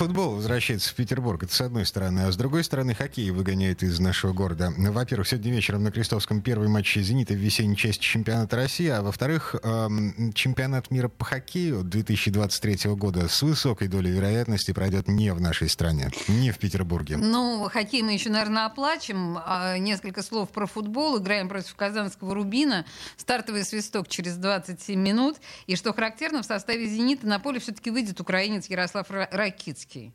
Футбол возвращается в Петербург. Это с одной стороны. А с другой стороны, хоккей выгоняет из нашего города. Во-первых, сегодня вечером на Крестовском первый матч «Зенита» в весенней части чемпионата России. А во-вторых, эм, чемпионат мира по хоккею 2023 года с высокой долей вероятности пройдет не в нашей стране, не в Петербурге. Ну, хоккей мы еще, наверное, оплачем. А несколько слов про футбол. Играем против Казанского Рубина. Стартовый свисток через 27 минут. И что характерно, в составе «Зенита» на поле все-таки выйдет украинец Ярослав Ракицкий. Русский.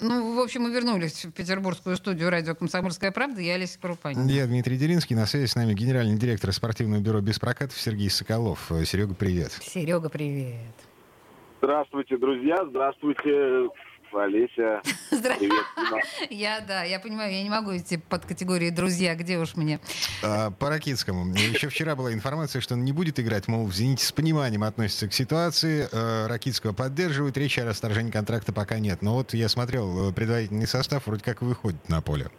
Ну, в общем, мы вернулись в петербургскую студию радио «Комсомольская правда». Я Олеся Крупанин. Я Дмитрий Делинский. На связи с нами генеральный директор спортивного бюро «Без прокатов» Сергей Соколов. Серега, привет. Серега, привет. Здравствуйте, друзья. Здравствуйте, Олеся. Привет, я, да, я понимаю, я не могу идти под категорией «друзья», где уж мне. А, по Ракитскому. Еще вчера была информация, что он не будет играть, мол, в «Зените» с пониманием относится к ситуации. А, Ракитского поддерживают, речи о расторжении контракта пока нет. Но вот я смотрел, э, предварительный состав вроде как выходит на поле.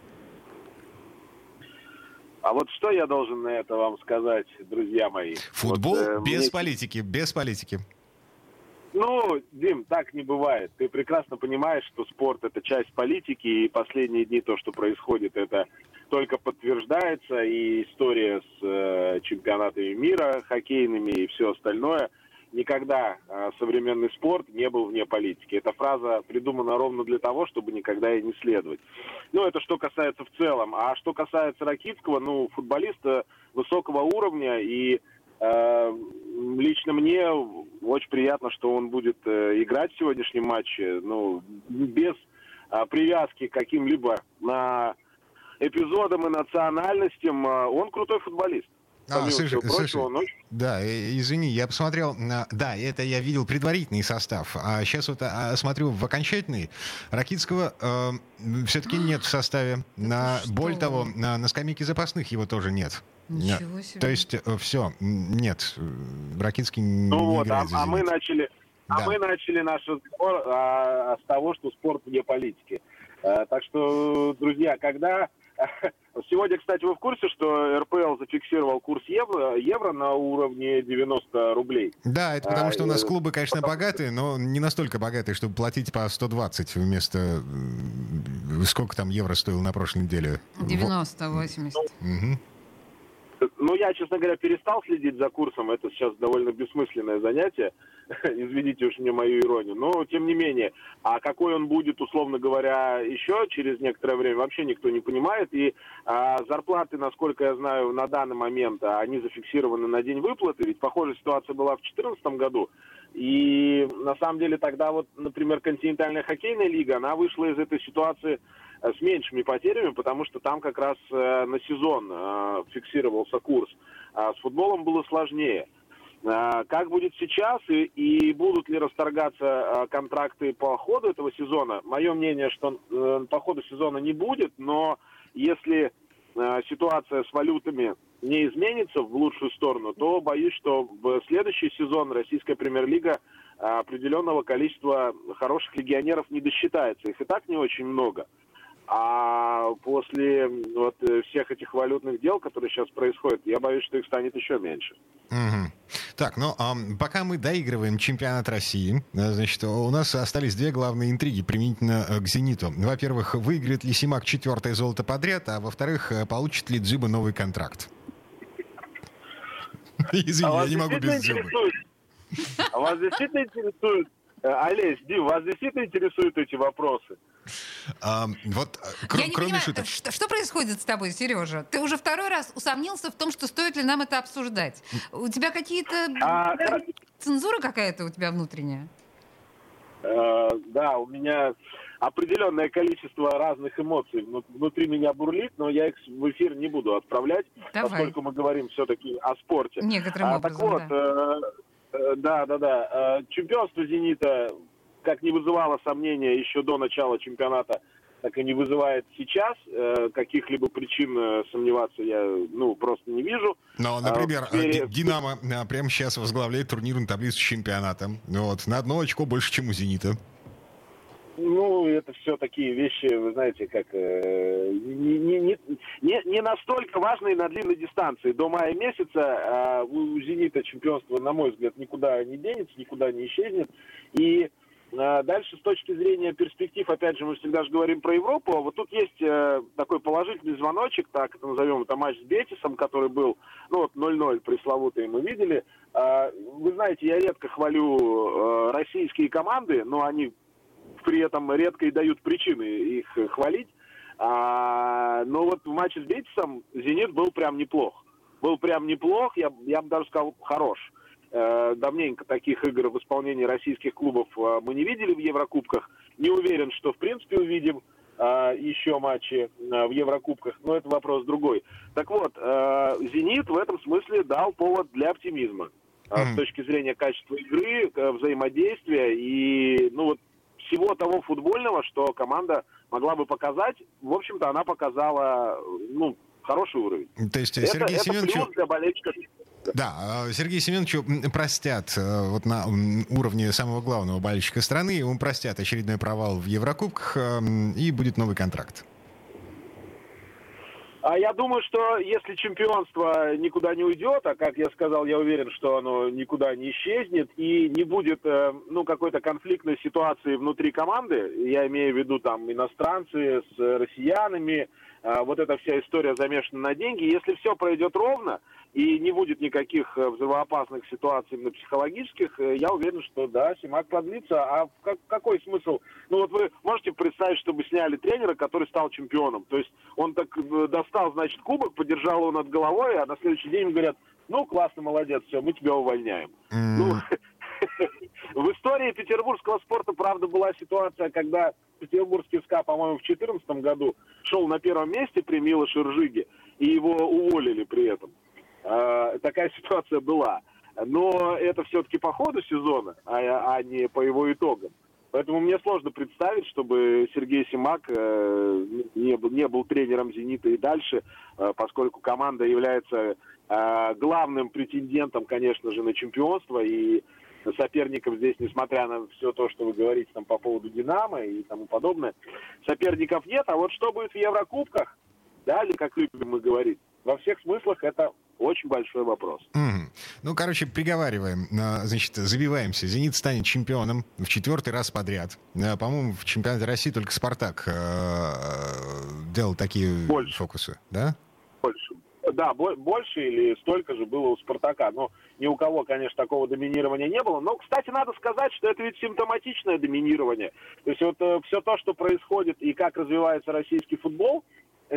А вот что я должен на это вам сказать, друзья мои? Футбол вот, э, без мне... политики, без политики. Ну, Дим, так не бывает. Ты прекрасно понимаешь, что спорт это часть политики, и последние дни то, что происходит, это только подтверждается, и история с э, чемпионатами мира хоккейными и все остальное. Никогда э, современный спорт не был вне политики. Эта фраза придумана ровно для того, чтобы никогда и не следовать. Ну, это что касается в целом. А что касается Ракитского, ну, футболиста высокого уровня и лично мне очень приятно, что он будет э, играть в сегодняшнем матче, ну, без а, привязки к каким-либо на эпизодам и национальностям. А, он крутой футболист. А, слушай, слушай, очень... да, э, извини, я посмотрел, да, это я видел предварительный состав, а сейчас вот а, смотрю в окончательный. Ракитского э, все-таки нет в составе. На, более того, на, на скамейке запасных его тоже нет. Ничего себе. То есть э, все, нет, Бракинский ну не вот, играет а, а мы начали, а да. а мы начали наш разговор а, с того, что спорт вне политики. А, так что, друзья, когда Сегодня, кстати, вы в курсе, что РПЛ зафиксировал курс евро, евро на уровне 90 рублей? Да, это потому что у нас клубы, конечно, богатые, но не настолько богатые, чтобы платить по 120 вместо... Сколько там евро стоило на прошлой неделе? 90-80. Угу. Ну, я, честно говоря, перестал следить за курсом. Это сейчас довольно бессмысленное занятие. Извините уж мне мою иронию. Но, тем не менее, а какой он будет, условно говоря, еще через некоторое время, вообще никто не понимает. И а, зарплаты, насколько я знаю, на данный момент, а, они зафиксированы на день выплаты. Ведь похожая ситуация была в 2014 году. И на самом деле тогда вот, например, континентальная хоккейная лига, она вышла из этой ситуации Э, с меньшими потерями, потому что там как раз э, на сезон э, фиксировался курс. А с футболом было сложнее. Как будет сейчас и, и будут ли расторгаться контракты по ходу этого сезона? Мое мнение, что по ходу сезона не будет, но если ситуация с валютами не изменится в лучшую сторону, то боюсь, что в следующий сезон российская премьер-лига определенного количества хороших легионеров не досчитается. Их и так не очень много. А после вот э, всех этих валютных дел, которые сейчас происходят, я боюсь, что их станет еще меньше. Угу. Так, ну, а, пока мы доигрываем чемпионат России, значит, у нас остались две главные интриги применительно э, к «Зениту». Во-первых, выиграет ли «Симак» четвертое золото подряд, а во-вторых, э, получит ли «Дзюба» новый контракт? Извини, а я не могу без «Дзюбы». А вас действительно интересует, Олесь, Дим, вас действительно интересуют эти вопросы? А, вот, э, кр- Я не кроме понимаю, шуток. Что, что происходит с тобой, Сережа? Ты уже второй раз усомнился в том, что стоит ли нам это обсуждать. У тебя какие-то... А, цензура какая-то у тебя внутренняя? Э, да, у меня определенное количество разных эмоций внутри меня бурлит, но я их в эфир не буду отправлять, Давай. поскольку мы говорим все-таки о спорте. Некоторым а, образом, так вот, да. Э, э, да, да, да. Чемпионство «Зенита» как не вызывало сомнения еще до начала чемпионата так и не вызывает сейчас. Э, каких-либо причин э, сомневаться я ну, просто не вижу. Но, А, например, э, «Динамо» э, прямо сейчас возглавляет турнирную таблицу чемпионата. Вот, на одно очко больше, чем у «Зенита». Ну, это все такие вещи, вы знаете, как э, не, не, не, не- настолько важные на длинной дистанции. До мая месяца э, у «Зенита» чемпионство, на мой взгляд, никуда не денется, никуда не исчезнет. И э, дальше, с точки зрения перспектив, опять же, мы всегда же говорим про Европу. Вот тут есть э, такой положительный звоночек, так это назовем, это матч с Бетисом, который был, ну вот 0-0 пресловутый мы видели. Э, вы знаете, я редко хвалю э, российские команды, но они при этом редко и дают причины их хвалить. А, но вот в матче с Бетисом «Зенит» был прям неплох. Был прям неплох, я, я бы даже сказал, хорош. Э, давненько таких игр в исполнении российских клубов э, мы не видели в Еврокубках. Не уверен, что в принципе увидим э, еще матчи э, в Еврокубках, но это вопрос другой. Так вот, э, «Зенит» в этом смысле дал повод для оптимизма. э, Мгм. С точки зрения качества игры, э, взаимодействия и ну вот всего того футбольного, что команда могла бы показать, в общем-то, она показала, ну, хороший уровень. То есть э, Это, Сергею это Семеновичу... плюс для болельщиков. Да, э, Сергею Семеновичу м, простят э, вот на уровне самого главного болельщика страны, ему простят очередной провал в Еврокубках, э, и будет новый контракт. А я думаю, что если чемпионство никуда не уйдет, а как я сказал, я уверен, что оно никуда не исчезнет и не будет, э, ну, какой-то конфликтной ситуации внутри команды, я имею в виду там иностранцы с э, россиянами, вот эта вся история замешана на деньги. Если все пройдет ровно и не будет никаких э, взрывоопасных ситуаций именно психологических, э, я уверен, что да, Симак продлится. А как- какой смысл? Ну вот вы можете представить, чтобы сняли тренера, который стал чемпионом. То есть он так э, достал, значит, кубок, подержал его над головой, а на следующий день ему говорят, ну, классно, молодец, все, мы тебя увольняем. М, Ну, истории петербургского спорта, правда, была ситуация, когда петербургский СКА, по-моему, в 2014 году шел на первом месте при Милоше Ржиге, и его уволили при этом. А, Такая ситуация была. Но это все-таки по ходу сезона, а, а не по его итогам. Поэтому мне сложно представить, чтобы Сергей Симак э, не, был, не был тренером «Зенита» и дальше, э, поскольку команда является э, главным претендентом, конечно же, на чемпионство. И соперников здесь, несмотря на все то, что вы говорите там по поводу «Динамо» и тому подобное, соперников нет. А вот что будет в Еврокубках, да, или как любим мы говорить, во всех смыслах это очень большой вопрос. Мгм. Ну, короче, приговариваем. А, Значит, забиваемся. «Зенит» станет чемпионом в четвертый раз подряд. А, По-моему, в чемпионате России только «Спартак» э, делал такие Больше. фокусы, да? Больше. Да, бо- больше или столько же было у «Спартака». Но ни у кого, конечно, такого доминирования не было. Но, кстати, надо сказать, что это ведь симптоматичное доминирование. То есть вот все то, что происходит и как развивается российский футбол,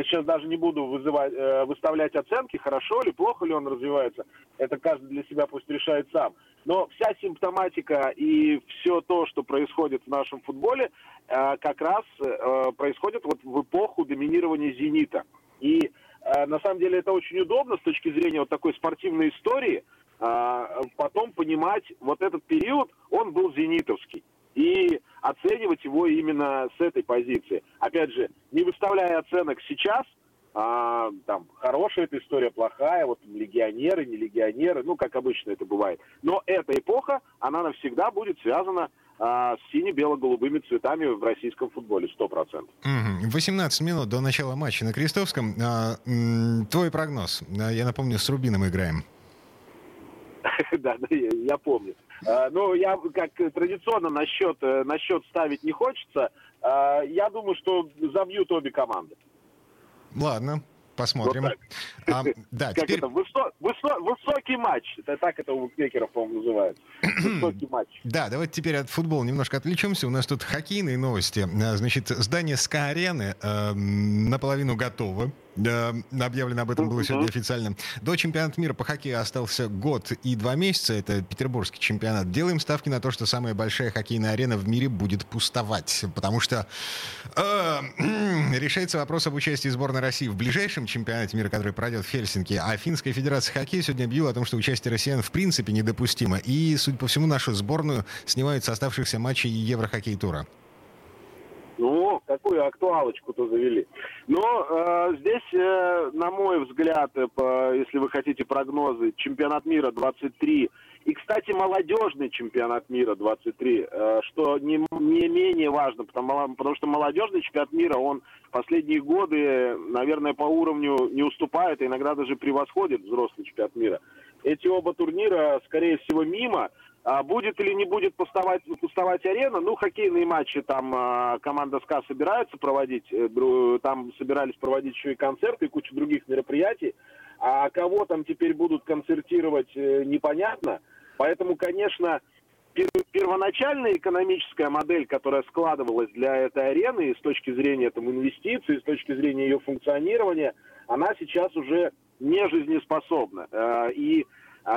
сейчас даже не буду вызывать, э, выставлять оценки, хорошо ли, плохо ли он развивается. Это каждый для себя пусть решает сам. Но вся симптоматика и все то, что происходит в нашем футболе, э, как раз э, происходит вот в эпоху доминирования «Зенита». И э, на самом деле это очень удобно с точки зрения вот такой спортивной истории. А, потом понимать, вот этот период, он был зенитовский. И оценивать его именно с этой позиции. Опять же, не выставляя оценок сейчас, а, там, хорошая эта история, плохая, вот легионеры, не легионеры, ну, как обычно это бывает. Но эта эпоха, она навсегда будет связана а, с сине-бело-голубыми цветами в российском футболе, сто процентов. Мгм. 18 минут до начала матча на Крестовском. А, Твой прогноз. Я напомню, с Рубином играем. Да, да, я, помню. А, Ну, я как традиционно на счет, э, на счет ставить не хочется. А, Я думаю, что забьют обе команды. Ладно, посмотрим. Вот А, да, Как теперь... это? Высо- высо- высокий матч. Это так это у букмекеров, по-моему, называется. Высокий матч. Да, давайте теперь от футбола немножко отвлечемся. У нас тут хоккейные новости. А, Значит, здание СКА-арены э, наполовину готово. Э, объявлено об этом было сегодня официально. До чемпионата мира по хоккею остался год и два месяца. Это петербургский чемпионат. Делаем ставки на то, что самая большая хоккейная арена в мире будет пустовать. Потому что э, решается вопрос об участии сборной России в ближайшем чемпионате мира, который пройдет в Хельсинки. А Финская Федерация хоккея сегодня объявила о том, что участие россиян в принципе недопустимо. И, судя по всему, нашу сборную снимают с оставшихся матчей Еврохоккей новую актуалочку-то завели. Но э, здесь, э, на мой взгляд, э, по, если вы хотите прогнозы, чемпионат мира 23 и, кстати, молодежный чемпионат мира 23, э, что не, не менее важно, потому, потому что молодежный чемпионат мира, он последние годы, наверное, по уровню не уступает, а иногда даже превосходит взрослый чемпионат мира. Эти оба турнира, скорее всего, мимо. А будет или не будет пустовать, пустовать арена? Ну, хоккейные матчи там а, команда СКА собирается проводить, э, там собирались проводить еще и концерты, и кучу других мероприятий. А кого там теперь будут концертировать, э, непонятно. Поэтому, конечно, первоначальная экономическая модель, которая складывалась для этой арены с точки зрения там, инвестиций, с точки зрения ее функционирования, она сейчас уже не жизнеспособна. Э, и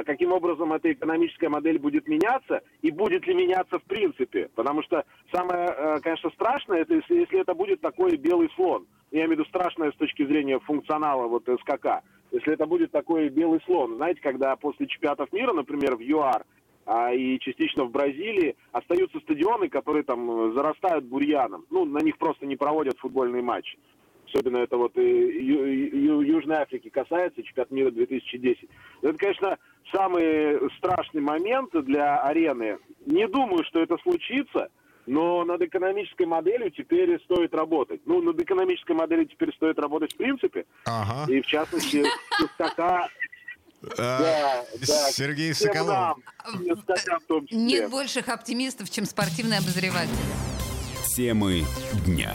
каким образом эта экономическая модель будет меняться и будет ли меняться в принципе. Потому что самое, э, конечно, страшное, это если, если это будет такой белый слон. Я имею в виду страшное с точки зрения функционала вот СКК. Если это будет такой белый слон. Знаете, когда после чемпионатов мира, например, в ЮАР, а, и частично в Бразилии остаются стадионы, которые там зарастают бурьяном. Ну, на них просто не проводят футбольные матчи. Особенно это вот и Ю, Ю, Южной Африки касается, чемпионат мира 2010. Это, конечно, самый страшный момент для арены. Не думаю, что это случится, но над экономической моделью теперь стоит работать. Ну, над экономической моделью теперь стоит работать в принципе. Ага. И в частности, СКК да, да. Сергей Соколов. Нет больших оптимистов, чем спортивный обозреватель. Темы дня.